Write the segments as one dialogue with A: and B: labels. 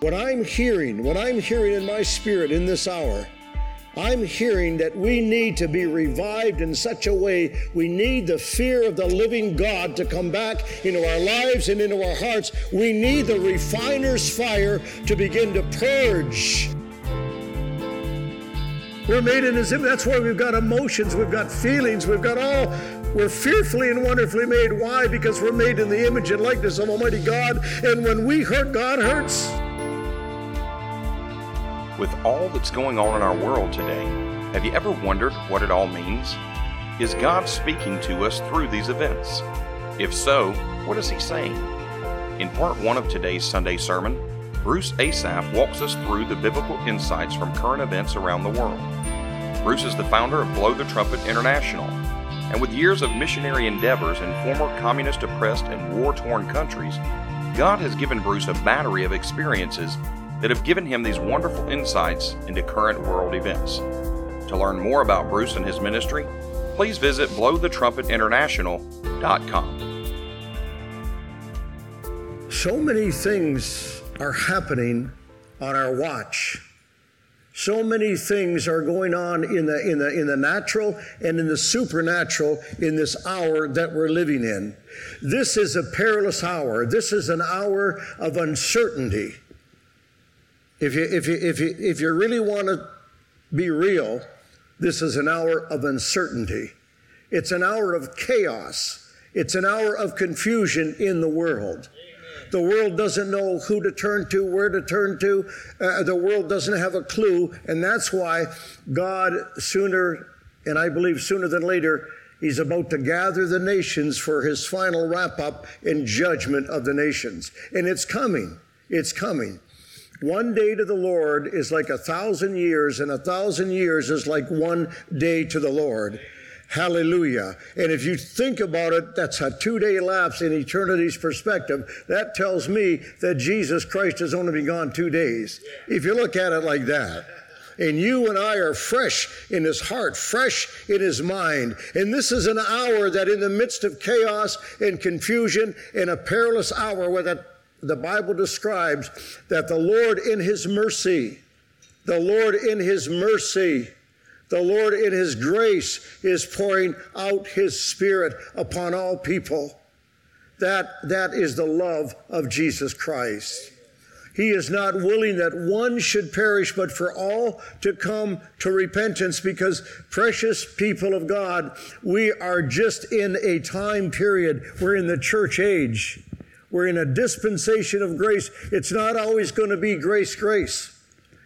A: What I'm hearing, what I'm hearing in my spirit in this hour, I'm hearing that we need to be revived in such a way. We need the fear of the living God to come back into our lives and into our hearts. We need the refiner's fire to begin to purge. We're made in His image. That's why we've got emotions, we've got feelings, we've got all. We're fearfully and wonderfully made. Why? Because we're made in the image and likeness of Almighty God. And when we hurt, God hurts.
B: With all that's going on in our world today, have you ever wondered what it all means? Is God speaking to us through these events? If so, what is He saying? In part one of today's Sunday sermon, Bruce Asaph walks us through the biblical insights from current events around the world. Bruce is the founder of Blow the Trumpet International, and with years of missionary endeavors in former communist oppressed and war torn countries, God has given Bruce a battery of experiences that have given him these wonderful insights into current world events. To learn more about Bruce and his ministry, please visit blowthetrumpetinternational.com.
A: So many things are happening on our watch. So many things are going on in the, in, the, in the natural and in the supernatural in this hour that we're living in. This is a perilous hour. This is an hour of uncertainty. If you, if you, if you, if you really want to be real, this is an hour of uncertainty. It's an hour of chaos. It's an hour of confusion in the world. The world doesn't know who to turn to, where to turn to. Uh, the world doesn't have a clue. And that's why God, sooner, and I believe sooner than later, He's about to gather the nations for His final wrap up and judgment of the nations. And it's coming. It's coming. One day to the Lord is like a thousand years, and a thousand years is like one day to the Lord. Hallelujah. And if you think about it, that's a two day lapse in eternity's perspective. That tells me that Jesus Christ has only been gone two days. If you look at it like that. And you and I are fresh in his heart, fresh in his mind. And this is an hour that, in the midst of chaos and confusion, in a perilous hour with that the Bible describes that the Lord in His mercy, the Lord in His mercy, the Lord in His grace is pouring out His Spirit upon all people. That, that is the love of Jesus Christ. He is not willing that one should perish, but for all to come to repentance because, precious people of God, we are just in a time period. We're in the church age. We're in a dispensation of grace. It's not always going to be grace, grace.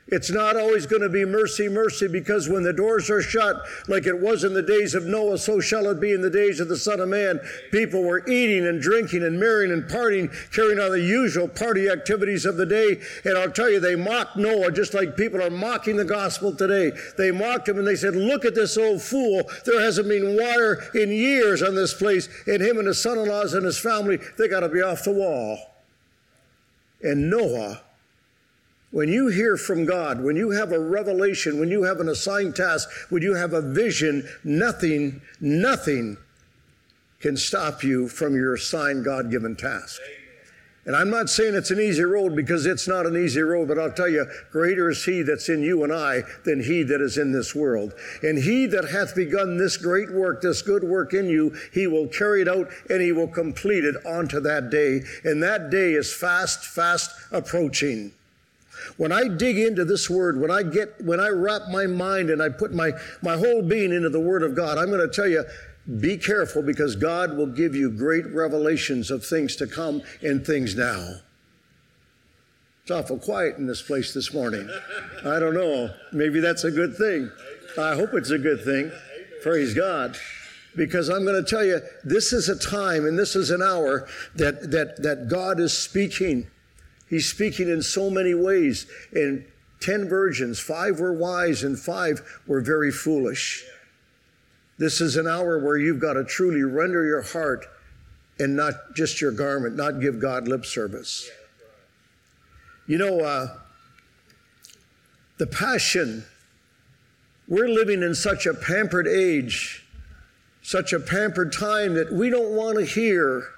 A: It's not always going to be mercy, mercy, because when the doors are shut, like it was in the days of Noah, so shall it be in the days of the Son of Man. People were eating and drinking and marrying and partying, carrying on the usual party activities of the day. And I'll tell you, they mocked Noah just like people are mocking the gospel today. They mocked him and they said, Look at this old fool. There hasn't been water in years on this place. And him and his son in laws and his family, they got to be off the wall. And Noah when you hear from God, when you have a revelation, when you have an assigned task, when you have a vision, nothing, nothing can stop you from your assigned God given task. And I'm not saying it's an easy road because it's not an easy road, but I'll tell you, greater is he that's in you and I than he that is in this world. And he that hath begun this great work, this good work in you, he will carry it out and he will complete it onto that day. And that day is fast, fast approaching. When I dig into this word, when I get, when I wrap my mind and I put my, my whole being into the word of God, I'm going to tell you, be careful because God will give you great revelations of things to come and things now. It's awful quiet in this place this morning. I don't know. Maybe that's a good thing. I hope it's a good thing. Praise God. Because I'm going to tell you, this is a time and this is an hour that, that, that God is speaking He's speaking in so many ways. And 10 virgins, five were wise and five were very foolish. This is an hour where you've got to truly render your heart and not just your garment, not give God lip service. You know, uh, the passion, we're living in such a pampered age, such a pampered time that we don't want to hear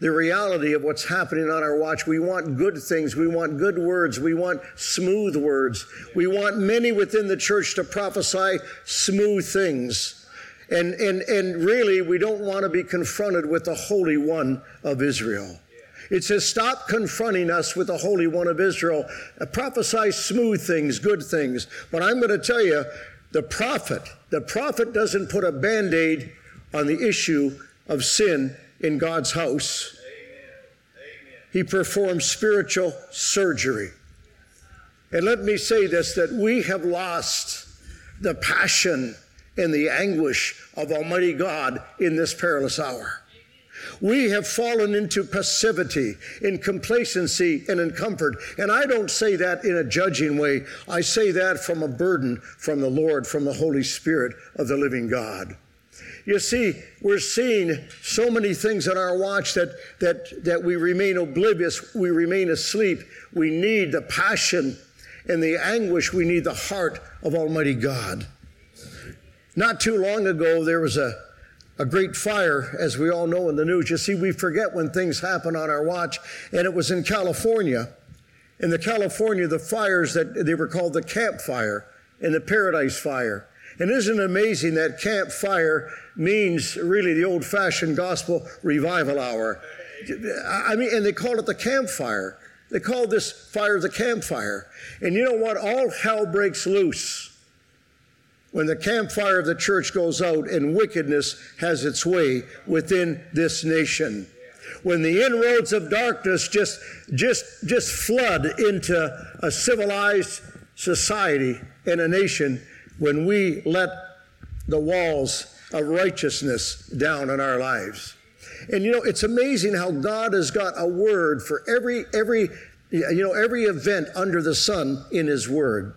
A: the reality of what's happening on our watch. We want good things. We want good words. We want smooth words. We want many within the church to prophesy smooth things. And, and, and really, we don't want to be confronted with the Holy One of Israel. It says, Stop confronting us with the Holy One of Israel. Prophesy smooth things, good things. But I'm going to tell you, the prophet, the prophet doesn't put a band aid on the issue of sin in God's house. He performs spiritual surgery. And let me say this that we have lost the passion and the anguish of Almighty God in this perilous hour. We have fallen into passivity, in complacency, and in comfort. And I don't say that in a judging way. I say that from a burden from the Lord, from the Holy Spirit of the living God. You see, we're seeing so many things on our watch that, that, that we remain oblivious, we remain asleep. We need the passion and the anguish, we need the heart of Almighty God. Not too long ago, there was a, a great fire, as we all know in the news. You see, we forget when things happen on our watch, and it was in California. In the California, the fires that they were called the Camp Fire and the Paradise Fire. And isn't it amazing that campfire means really the old fashioned gospel revival hour. I mean, and they call it the campfire. They call this fire the campfire. And you know what? All hell breaks loose when the campfire of the church goes out and wickedness has its way within this nation. When the inroads of darkness just, just, just flood into a civilized society and a nation, when we let the walls of righteousness down in our lives. And you know, it's amazing how God has got a word for every every you know every event under the sun in His Word.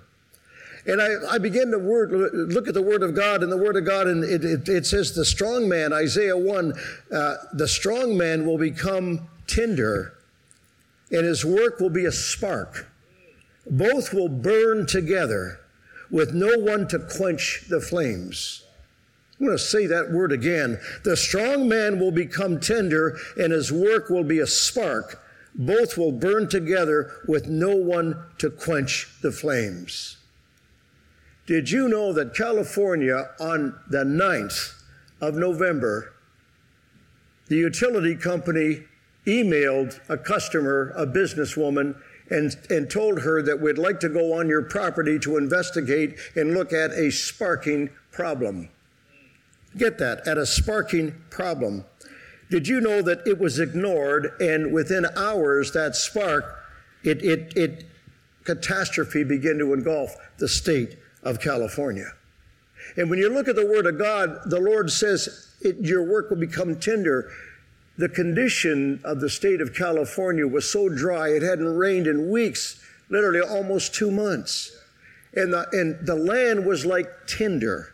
A: And I, I begin to word, look at the Word of God and the Word of God, and it, it, it says, The strong man, Isaiah 1, uh, the strong man will become tinder, and his work will be a spark. Both will burn together with no one to quench the flames. I'm going to say that word again. The strong man will become tender, and his work will be a spark. Both will burn together with no one to quench the flames. Did you know that California, on the 9th of November, the utility company emailed a customer, a businesswoman, and, and told her that we'd like to go on your property to investigate and look at a sparking problem. Get that, at a sparking problem. Did you know that it was ignored and within hours that spark, it, it, it catastrophe began to engulf the state of California. And when you look at the Word of God, the Lord says it, your work will become tender. The condition of the state of California was so dry, it hadn't rained in weeks, literally almost two months. And the, and the land was like tinder.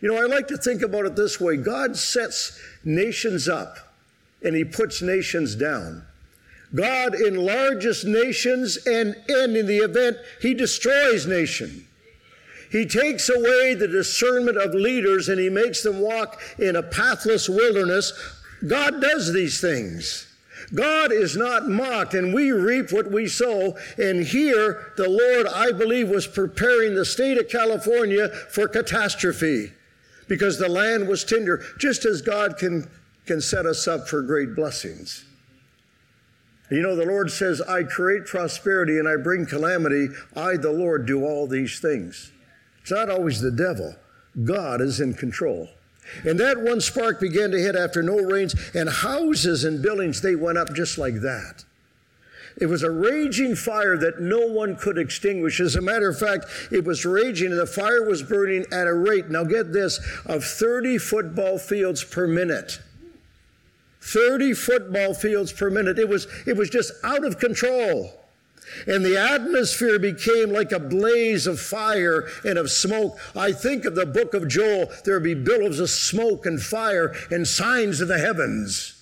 A: You know, I like to think about it this way God sets nations up and he puts nations down. God enlarges nations and, and in the event, he destroys nation. He takes away the discernment of leaders and he makes them walk in a pathless wilderness. God does these things. God is not mocked, and we reap what we sow. And here, the Lord, I believe, was preparing the state of California for catastrophe because the land was tender, just as God can, can set us up for great blessings. You know, the Lord says, I create prosperity and I bring calamity. I, the Lord, do all these things. It's not always the devil, God is in control. And that one spark began to hit after no rains, and houses and buildings, they went up just like that. It was a raging fire that no one could extinguish. As a matter of fact, it was raging and the fire was burning at a rate, now get this, of 30 football fields per minute. 30 football fields per minute. It was, it was just out of control. And the atmosphere became like a blaze of fire and of smoke. I think of the book of Joel. There be billows of smoke and fire and signs of the heavens.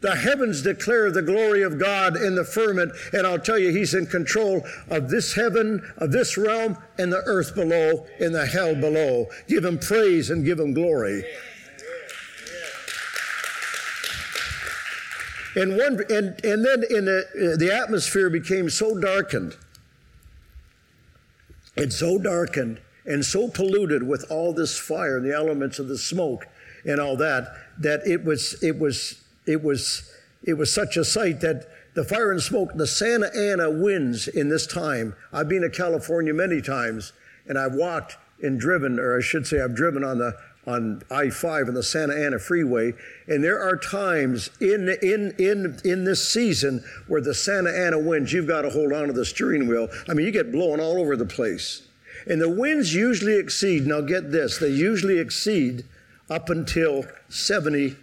A: The heavens declare the glory of God in the firmament, and I'll tell you, He's in control of this heaven, of this realm, and the earth below, and the hell below. Give Him praise and give Him glory. And, one, and, and then in the, the atmosphere became so darkened and so darkened and so polluted with all this fire and the elements of the smoke and all that that it was it was it was it was such a sight that the fire and smoke the santa ana winds in this time i've been to california many times and i've walked and driven or i should say i've driven on the on I-5 and the Santa Ana Freeway, and there are times in in in in this season where the Santa Ana winds, you've got to hold on to the steering wheel. I mean, you get blown all over the place, and the winds usually exceed. Now, get this: they usually exceed up until 70,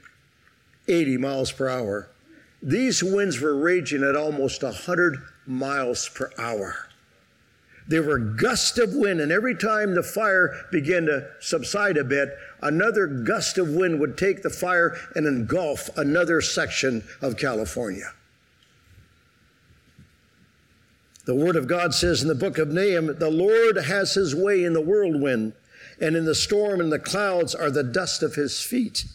A: 80 miles per hour. These winds were raging at almost 100 miles per hour. There were gusts of wind, and every time the fire began to subside a bit, another gust of wind would take the fire and engulf another section of California. The Word of God says in the book of Nahum, the Lord has his way in the whirlwind, and in the storm and the clouds are the dust of his feet.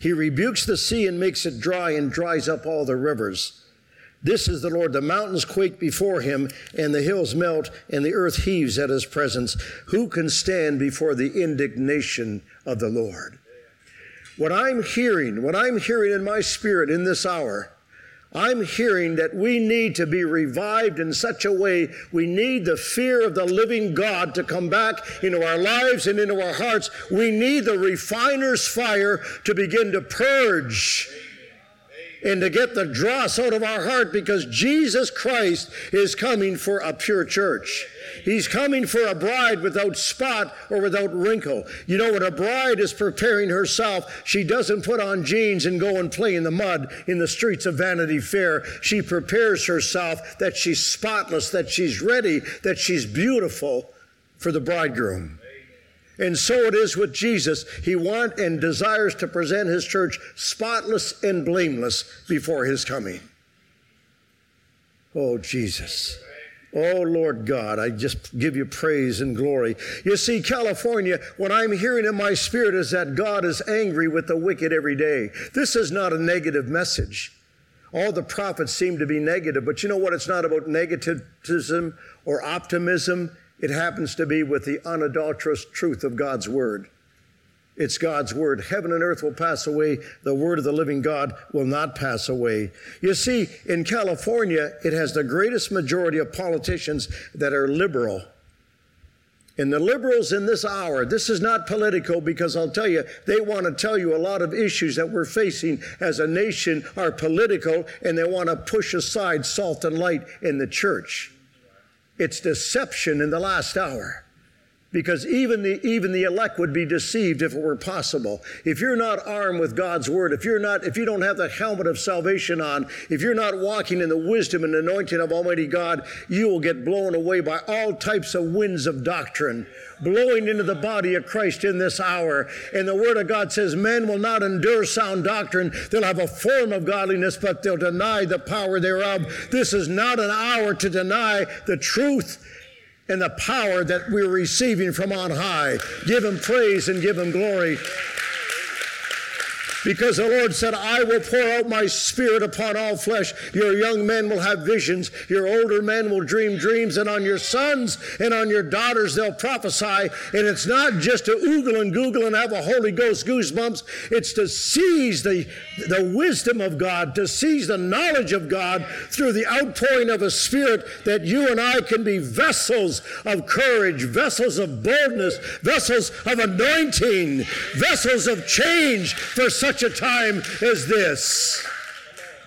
A: He rebukes the sea and makes it dry and dries up all the rivers. This is the Lord. The mountains quake before him, and the hills melt, and the earth heaves at his presence. Who can stand before the indignation of the Lord? What I'm hearing, what I'm hearing in my spirit in this hour, I'm hearing that we need to be revived in such a way. We need the fear of the living God to come back into our lives and into our hearts. We need the refiner's fire to begin to purge and to get the dross out of our heart because Jesus Christ is coming for a pure church. He's coming for a bride without spot or without wrinkle. You know, when a bride is preparing herself, she doesn't put on jeans and go and play in the mud in the streets of Vanity Fair. She prepares herself that she's spotless, that she's ready, that she's beautiful for the bridegroom. And so it is with Jesus. He wants and desires to present his church spotless and blameless before his coming. Oh, Jesus. Oh, Lord God, I just give you praise and glory. You see, California, what I'm hearing in my spirit is that God is angry with the wicked every day. This is not a negative message. All the prophets seem to be negative, but you know what? It's not about negativism or optimism. It happens to be with the unadulterous truth of God's Word. It's God's Word. Heaven and earth will pass away. The Word of the living God will not pass away. You see, in California, it has the greatest majority of politicians that are liberal. And the liberals in this hour, this is not political because I'll tell you, they want to tell you a lot of issues that we're facing as a nation are political and they want to push aside salt and light in the church. It's deception in the last hour because even the even the elect would be deceived if it were possible. If you're not armed with god's word if you're not if you don't have the helmet of salvation on if you're not walking in the wisdom and anointing of almighty god you will get blown away by all types of winds of doctrine blowing into the body of christ in this hour. And the word of god says men will not endure sound doctrine. They'll have a form of godliness but they'll deny the power thereof. This is not an hour to deny the truth and the power that we're receiving from on high. Give him praise and give him glory because the Lord said, I will pour out my spirit upon all flesh. Your young men will have visions, your older men will dream dreams, and on your sons and on your daughters they'll prophesy. And it's not just to oogle and google and have a Holy Ghost goosebumps, it's to seize the, the wisdom of God, to seize the knowledge of God through the outpouring of a spirit that you and I can be vessels of courage, vessels of boldness, vessels of anointing, vessels of change for some such a time as this.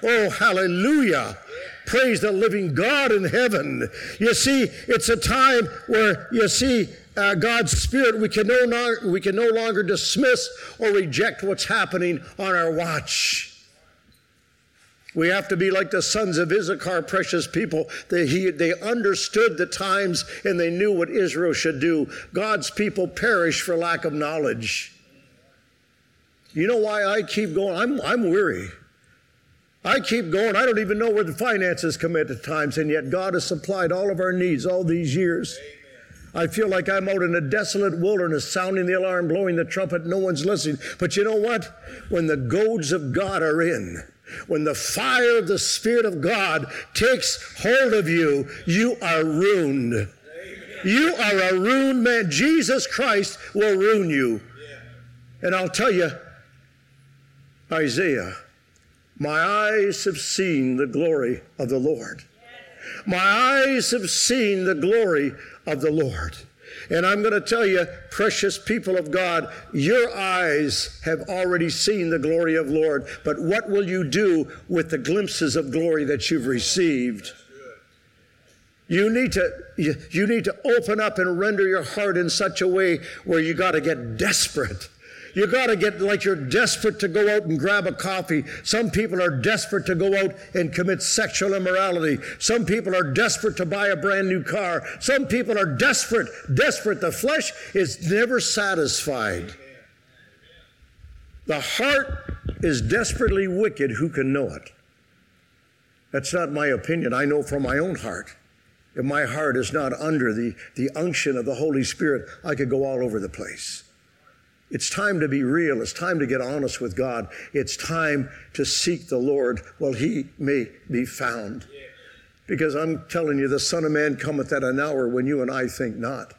A: Oh, hallelujah. Praise the living God in heaven. You see, it's a time where you see uh, God's Spirit, we can, no longer, we can no longer dismiss or reject what's happening on our watch. We have to be like the sons of Issachar, precious people. They, he, they understood the times and they knew what Israel should do. God's people perish for lack of knowledge. You know why I keep going? I'm, I'm weary. I keep going. I don't even know where the finances come in at times, and yet God has supplied all of our needs all these years. I feel like I'm out in a desolate wilderness, sounding the alarm, blowing the trumpet, no one's listening. But you know what? When the goads of God are in, When the fire of the Spirit of God takes hold of you, you are ruined. You are a ruined man. Jesus Christ will ruin you. And I'll tell you, Isaiah, my eyes have seen the glory of the Lord. My eyes have seen the glory of the Lord. And I'm going to tell you, precious people of God, your eyes have already seen the glory of Lord. But what will you do with the glimpses of glory that you've received? You need to you, you need to open up and render your heart in such a way where you got to get desperate you got to get like you're desperate to go out and grab a coffee. Some people are desperate to go out and commit sexual immorality. Some people are desperate to buy a brand new car. Some people are desperate, desperate. The flesh is never satisfied. The heart is desperately wicked. Who can know it? That's not my opinion. I know from my own heart. If my heart is not under the, the unction of the Holy Spirit, I could go all over the place. It's time to be real. It's time to get honest with God. It's time to seek the Lord while he may be found. Because I'm telling you, the Son of Man cometh at an hour when you and I think not.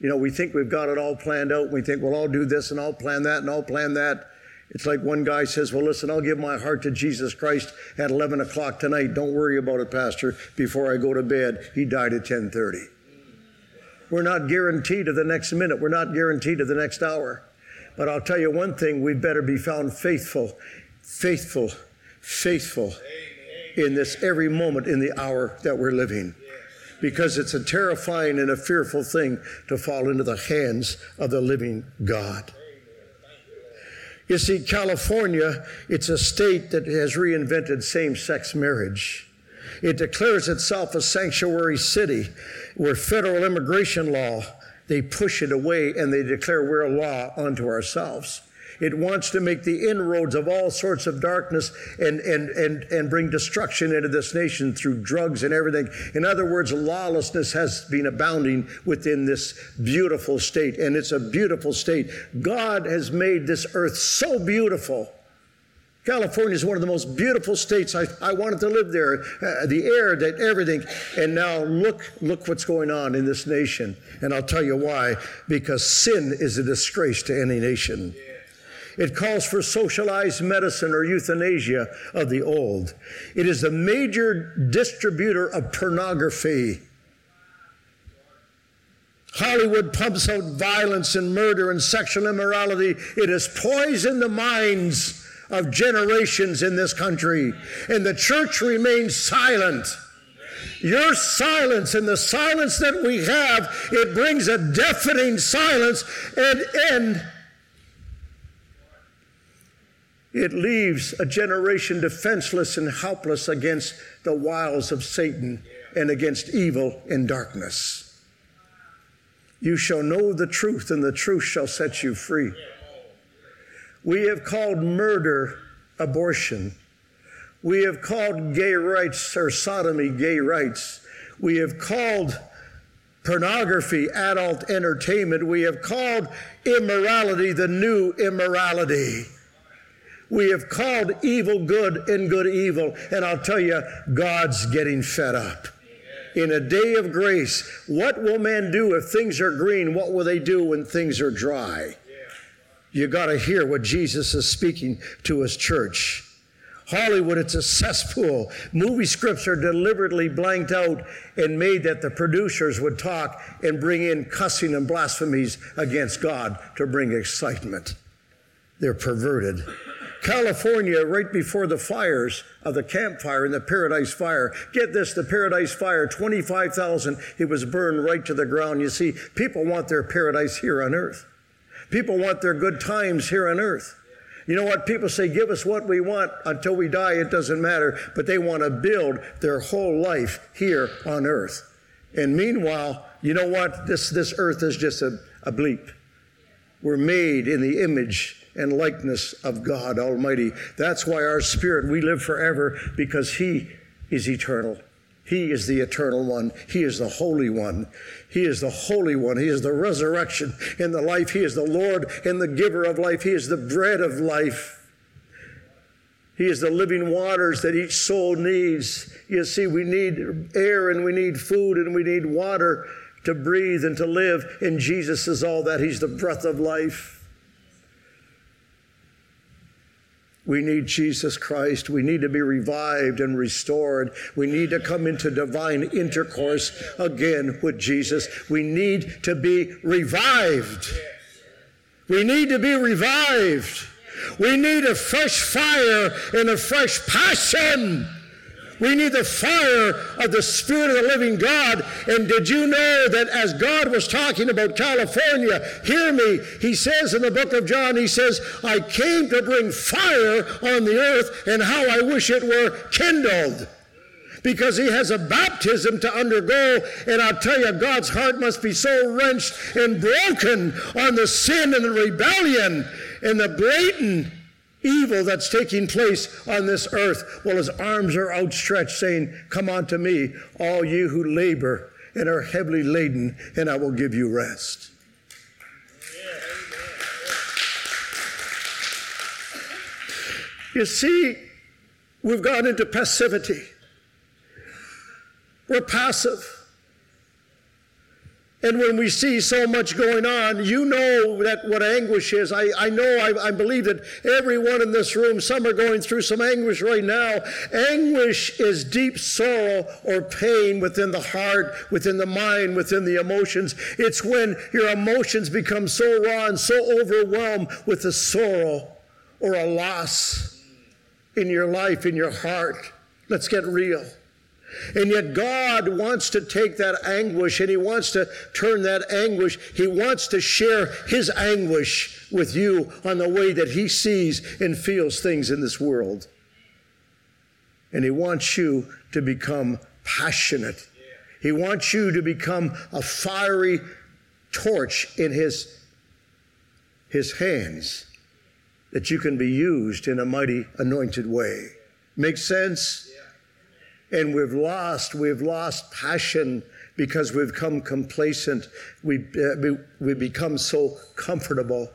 A: You know, we think we've got it all planned out. We think, well, I'll do this and I'll plan that and I'll plan that. It's like one guy says, well, listen, I'll give my heart to Jesus Christ at 11 o'clock tonight. Don't worry about it, Pastor, before I go to bed. He died at 1030. We're not guaranteed to the next minute. We're not guaranteed to the next hour. But I'll tell you one thing we better be found faithful, faithful, faithful in this every moment in the hour that we're living. Because it's a terrifying and a fearful thing to fall into the hands of the living God. You see, California, it's a state that has reinvented same sex marriage. It declares itself a sanctuary city where federal immigration law they push it away and they declare we're a law unto ourselves. It wants to make the inroads of all sorts of darkness and, and, and, and bring destruction into this nation through drugs and everything. In other words, lawlessness has been abounding within this beautiful state, and it's a beautiful state. God has made this earth so beautiful California is one of the most beautiful states. I, I wanted to live there. Uh, the air, that everything. And now look, look what's going on in this nation. And I'll tell you why. Because sin is a disgrace to any nation. It calls for socialized medicine or euthanasia of the old. It is the major distributor of pornography. Hollywood pumps out violence and murder and sexual immorality. It has poisoned the minds of generations in this country, and the church remains silent. Your silence and the silence that we have, it brings a deafening silence and end. It leaves a generation defenseless and helpless against the wiles of Satan and against evil and darkness. You shall know the truth, and the truth shall set you free. We have called murder abortion. We have called gay rights or sodomy gay rights. We have called pornography adult entertainment. We have called immorality the new immorality. We have called evil good and good evil. And I'll tell you, God's getting fed up. In a day of grace, what will man do if things are green? What will they do when things are dry? You got to hear what Jesus is speaking to his church. Hollywood, it's a cesspool. Movie scripts are deliberately blanked out and made that the producers would talk and bring in cussing and blasphemies against God to bring excitement. They're perverted. California, right before the fires of the campfire and the Paradise Fire. Get this, the Paradise Fire, 25,000, it was burned right to the ground. You see, people want their paradise here on earth. People want their good times here on earth. You know what? People say, give us what we want until we die, it doesn't matter. But they want to build their whole life here on earth. And meanwhile, you know what? This, this earth is just a, a bleep. We're made in the image and likeness of God Almighty. That's why our spirit, we live forever because He is eternal. He is the eternal one. He is the Holy One. He is the Holy One. He is the resurrection and the life. He is the Lord and the giver of life. He is the bread of life. He is the living waters that each soul needs. You see, we need air and we need food and we need water to breathe and to live. And Jesus is all that. He's the breath of life. We need Jesus Christ. We need to be revived and restored. We need to come into divine intercourse again with Jesus. We need to be revived. We need to be revived. We need a fresh fire and a fresh passion. We need the fire of the Spirit of the living God. And did you know that as God was talking about California, hear me, he says in the book of John, he says, I came to bring fire on the earth, and how I wish it were kindled because he has a baptism to undergo. And I'll tell you, God's heart must be so wrenched and broken on the sin and the rebellion and the blatant evil that's taking place on this earth while his arms are outstretched, saying, Come unto me, all you who labor and are heavily laden, and I will give you rest. You see, we've gone into passivity. We're passive. And when we see so much going on, you know that what anguish is. I, I know, I, I believe that everyone in this room, some are going through some anguish right now. Anguish is deep sorrow or pain within the heart, within the mind, within the emotions. It's when your emotions become so raw and so overwhelmed with a sorrow or a loss in your life, in your heart. Let's get real. And yet, God wants to take that anguish and He wants to turn that anguish. He wants to share His anguish with you on the way that He sees and feels things in this world. And He wants you to become passionate. He wants you to become a fiery torch in His, his hands that you can be used in a mighty anointed way. Make sense? And we've lost we've lost passion because we've become complacent. We, uh, we, we become so comfortable.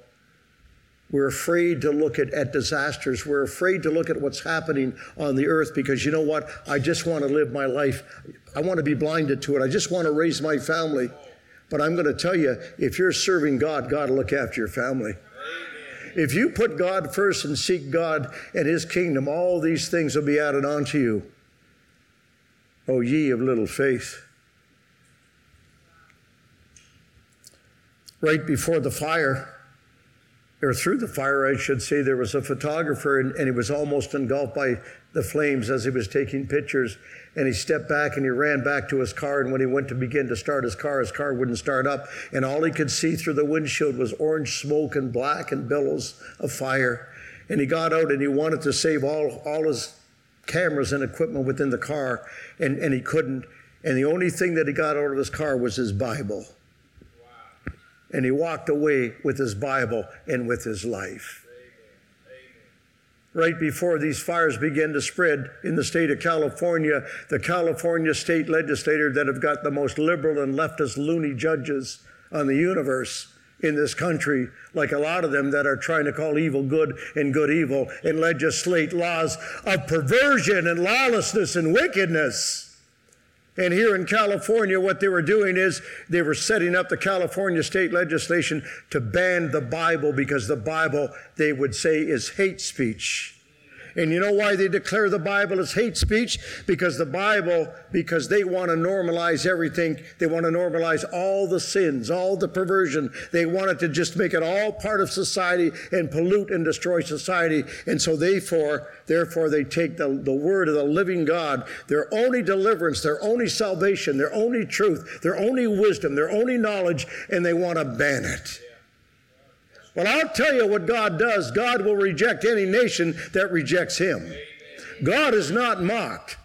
A: We're afraid to look at, at disasters. We're afraid to look at what's happening on the earth because you know what? I just want to live my life. I want to be blinded to it. I just want to raise my family. But i'm going to tell you if you're serving god god will look after your family. If you put god first and seek god and his kingdom all these things will be added onto you O ye of little faith. Right before the fire, or through the fire, I should say, there was a photographer and, and, he was almost engulfed by the flames as he was taking pictures. And he stepped back and he ran back to his car. And when he went to begin to start his car, his car wouldn't start up. And all he could see through the windshield was orange smoke and black and billows of fire. And he got out and he wanted to save all, all his cameras and equipment within the car, and, and he couldn't. And the only thing that he got out of his car was his Bible. Wow. And he walked away with his Bible and with his life. Right before these fires began to spread in the state of California, the California state legislator that have got the most liberal and leftist loony judges on the universe in this country, like a lot of them that are trying to call evil good and good evil and legislate laws of perversion and lawlessness and wickedness. And here in California, what they were doing is they were setting up the California state legislation to ban the Bible because the Bible, they would say, is hate speech. And you know why they declare the Bible as hate speech? Because the Bible, because they want to normalize everything. They want to normalize all the sins, all the perversion. They wanted to just make it all part of society and pollute and destroy society. And so therefore, therefore they take the, the word of the living God, their only deliverance, their only salvation, their only truth, their only wisdom, their only knowledge, and they want to ban it. Well, I'll tell you what God does. God will reject any nation that rejects Him. God is not mocked.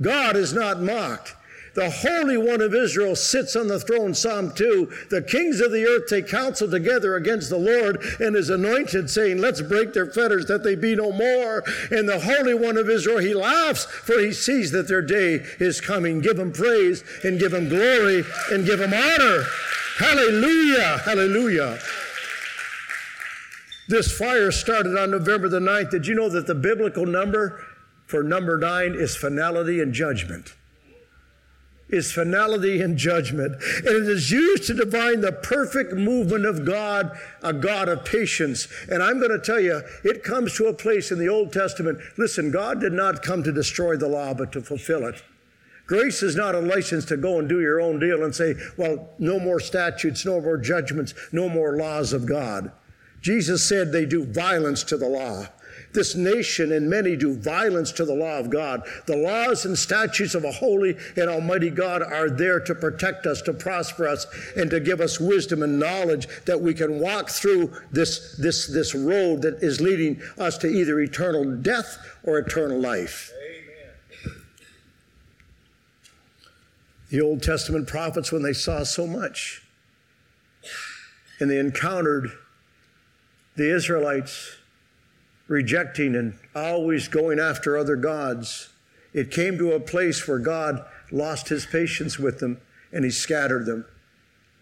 A: God is not mocked. The Holy One of Israel sits on the throne, Psalm 2. The kings of the earth take counsel together against the Lord and his anointed, saying, Let's break their fetters that they be no more. And the Holy One of Israel, he laughs, for he sees that their day is coming. Give him praise and give him glory and give him honor. Hallelujah! Hallelujah! This fire started on November the 9th. Did you know that the biblical number for number nine is finality and judgment? is finality and judgment. And it is used to define the perfect movement of God, a God of patience. And I'm going to tell you, it comes to a place in the Old Testament. Listen, God did not come to destroy the law, but to fulfill it. Grace is not a license to go and do your own deal and say, well, no more statutes, no more judgments, no more laws of God. Jesus said they do violence to the law. This nation and many do violence to the law of God. The laws and statutes of a holy and almighty God are there to protect us, to prosper us, and to give us wisdom and knowledge that we can walk through this, this, this road that is leading us to either eternal death or eternal life. Amen. The Old Testament prophets, when they saw so much and they encountered the Israelites rejecting and always going after other gods, it came to a place where God lost his patience with them and he scattered them.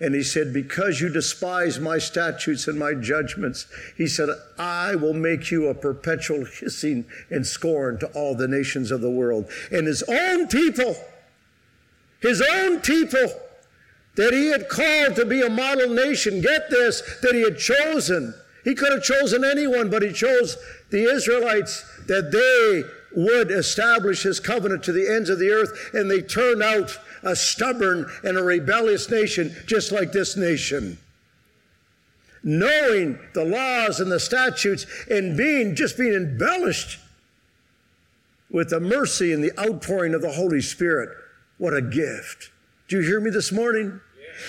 A: And he said, Because you despise my statutes and my judgments, he said, I will make you a perpetual hissing and scorn to all the nations of the world. And his own people, his own people that he had called to be a model nation, get this, that he had chosen he could have chosen anyone, but he chose the Israelites that they would establish his covenant to the ends of the earth, and they turned out a stubborn and a rebellious nation, just like this nation. Knowing the laws and the statutes and being just being embellished with the mercy and the outpouring of the Holy Spirit. What a gift. Do you hear me this morning?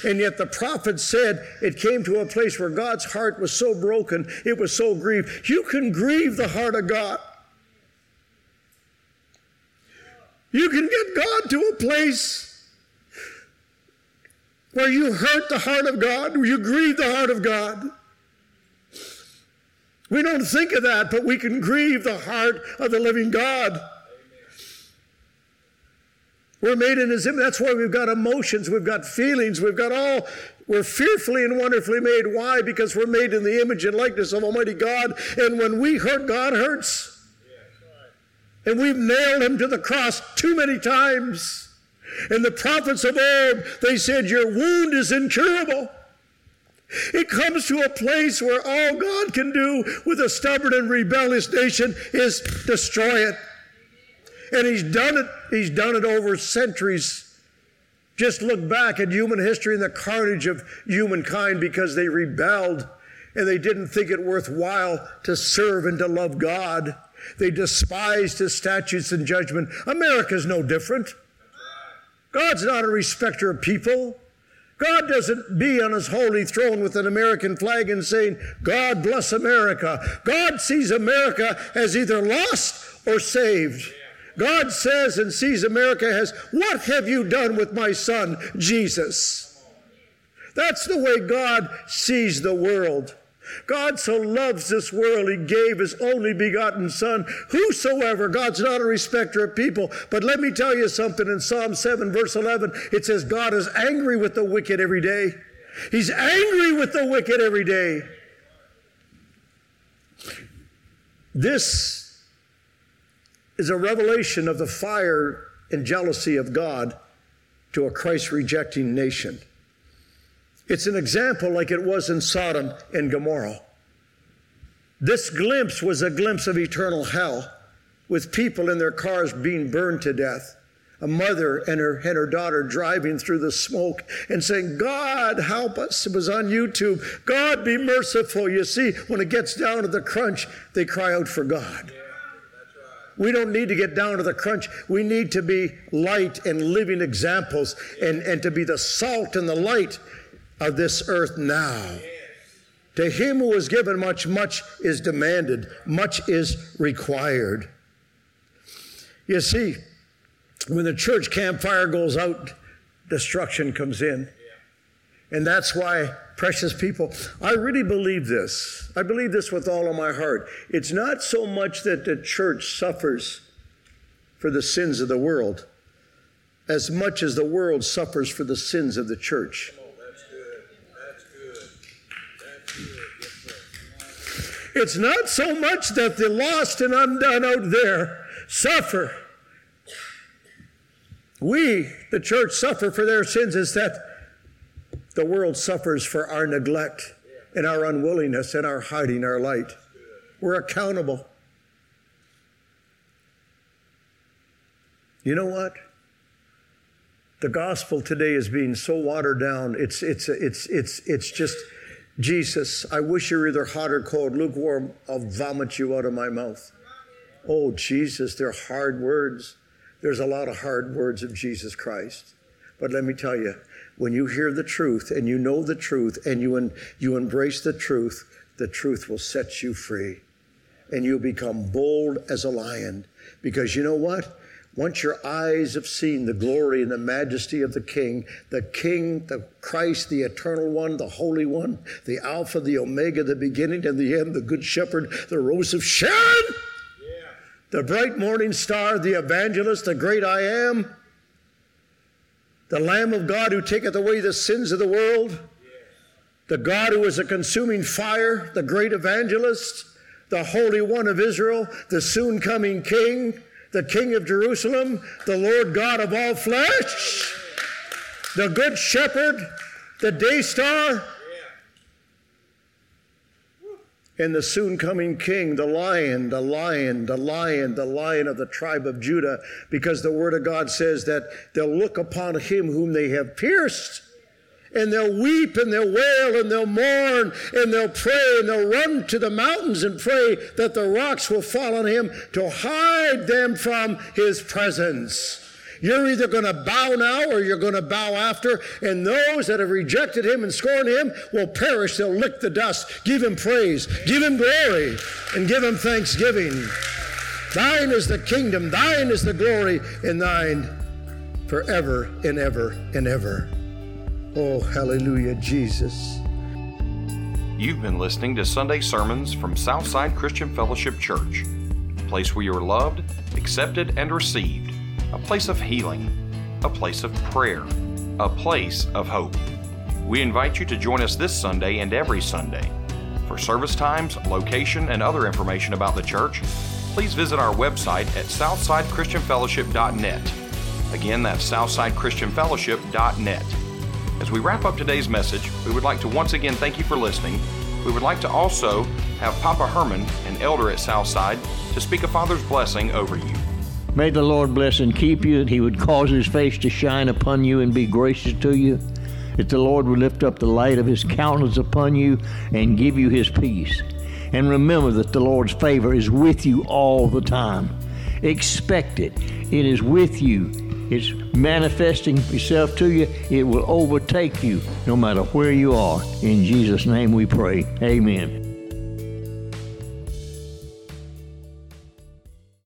A: And yet the prophet said it came to a place where God's heart was so broken, it was so grieved. You can grieve the heart of God. You can get God to a place where you hurt the heart of God, where you grieve the heart of God. We don't think of that, but we can grieve the heart of the living God. We're made in His image. That's why we've got emotions, we've got feelings, we've got all. We're fearfully and wonderfully made. Why? Because we're made in the image and likeness of Almighty God. And when we hurt, God hurts. And we've nailed Him to the cross too many times. And the prophets of old, they said, Your wound is incurable. It comes to a place where all God can do with a stubborn and rebellious nation is destroy it. And he's done it, he's done it over centuries. Just look back at human history and the carnage of humankind because they rebelled and they didn't think it worthwhile to serve and to love God. They despised his statutes and judgment. America's no different. God's not a respecter of people. God doesn't be on his holy throne with an American flag and saying, God bless America. God sees America as either lost or saved. God says and sees America as, What have you done with my son, Jesus? That's the way God sees the world. God so loves this world, He gave His only begotten Son. Whosoever, God's not a respecter of people. But let me tell you something in Psalm 7, verse 11, it says, God is angry with the wicked every day. He's angry with the wicked every day. This is a revelation of the fire and jealousy of God to a Christ rejecting nation. It's an example like it was in Sodom and Gomorrah. This glimpse was a glimpse of eternal hell with people in their cars being burned to death. A mother and her, and her daughter driving through the smoke and saying, God, help us. It was on YouTube. God, be merciful. You see, when it gets down to the crunch, they cry out for God. We don't need to get down to the crunch. We need to be light and living examples and, and to be the salt and the light of this earth now. To him who is given much, much is demanded, much is required. You see, when the church campfire goes out, destruction comes in. And that's why precious people. I really believe this. I believe this with all of my heart. It's not so much that the church suffers for the sins of the world as much as the world suffers for the sins of the church. It's not so much that the lost and undone out there suffer. We, the church, suffer for their sins, is that the world suffers for our neglect and our unwillingness and our hiding our light. We're accountable. You know what? The gospel today is being so watered down. It's, it's, it's, it's, it's just, Jesus, I wish you were either hot or cold, lukewarm. I'll vomit you out of my mouth. Oh, Jesus, they're hard words. There's a lot of hard words of Jesus Christ. But let me tell you, when you hear the truth and you know the truth and you, you embrace the truth, the truth will set you free. And you'll become bold as a lion. Because you know what? Once your eyes have seen the glory and the majesty of the King, the King, the Christ, the Eternal One, the Holy One, the Alpha, the Omega, the beginning and the end, the Good Shepherd, the Rose of Sharon, yeah. the bright morning star, the evangelist, the great I am, the Lamb of God who taketh away the sins of the world, the God who is a consuming fire, the great evangelist, the Holy One of Israel, the soon coming King. The King of Jerusalem, the Lord God of all flesh, the Good Shepherd, the Day Star, and the soon coming King, the Lion, the Lion, the Lion, the Lion of the tribe of Judah, because the Word of God says that they'll look upon him whom they have pierced and they'll weep and they'll wail and they'll mourn and they'll pray and they'll run to the mountains and pray that the rocks will fall on him to hide them from his presence. You're either going to bow now or you're going to bow after, and those that have rejected him and scorned him will perish. They'll lick the dust. Give him praise, give him glory, and give him thanksgiving. Thine is the kingdom, thine is the glory, and thine forever and ever and ever. Oh, hallelujah, Jesus.
B: You've been listening to Sunday sermons from Southside Christian Fellowship Church, a place where you are loved, accepted, and received, a place of healing, a place of prayer, a place of hope. We invite you to join us this Sunday and every Sunday. For service times, location, and other information about the church, please visit our website at southsidechristianfellowship.net. Again, that's southsidechristianfellowship.net. As we wrap up today's message, we would like to once again thank you for listening. We would like to also have Papa Herman, an elder at Southside, to speak a Father's blessing over you.
C: May the Lord bless and keep you, that He would cause His face to shine upon you and be gracious to you, that the Lord would lift up the light of His countenance upon you and give you His peace. And remember that the Lord's favor is with you all the time. Expect it. It is with you it's manifesting itself to you. It will overtake you no matter where you are. In Jesus' name we pray. Amen.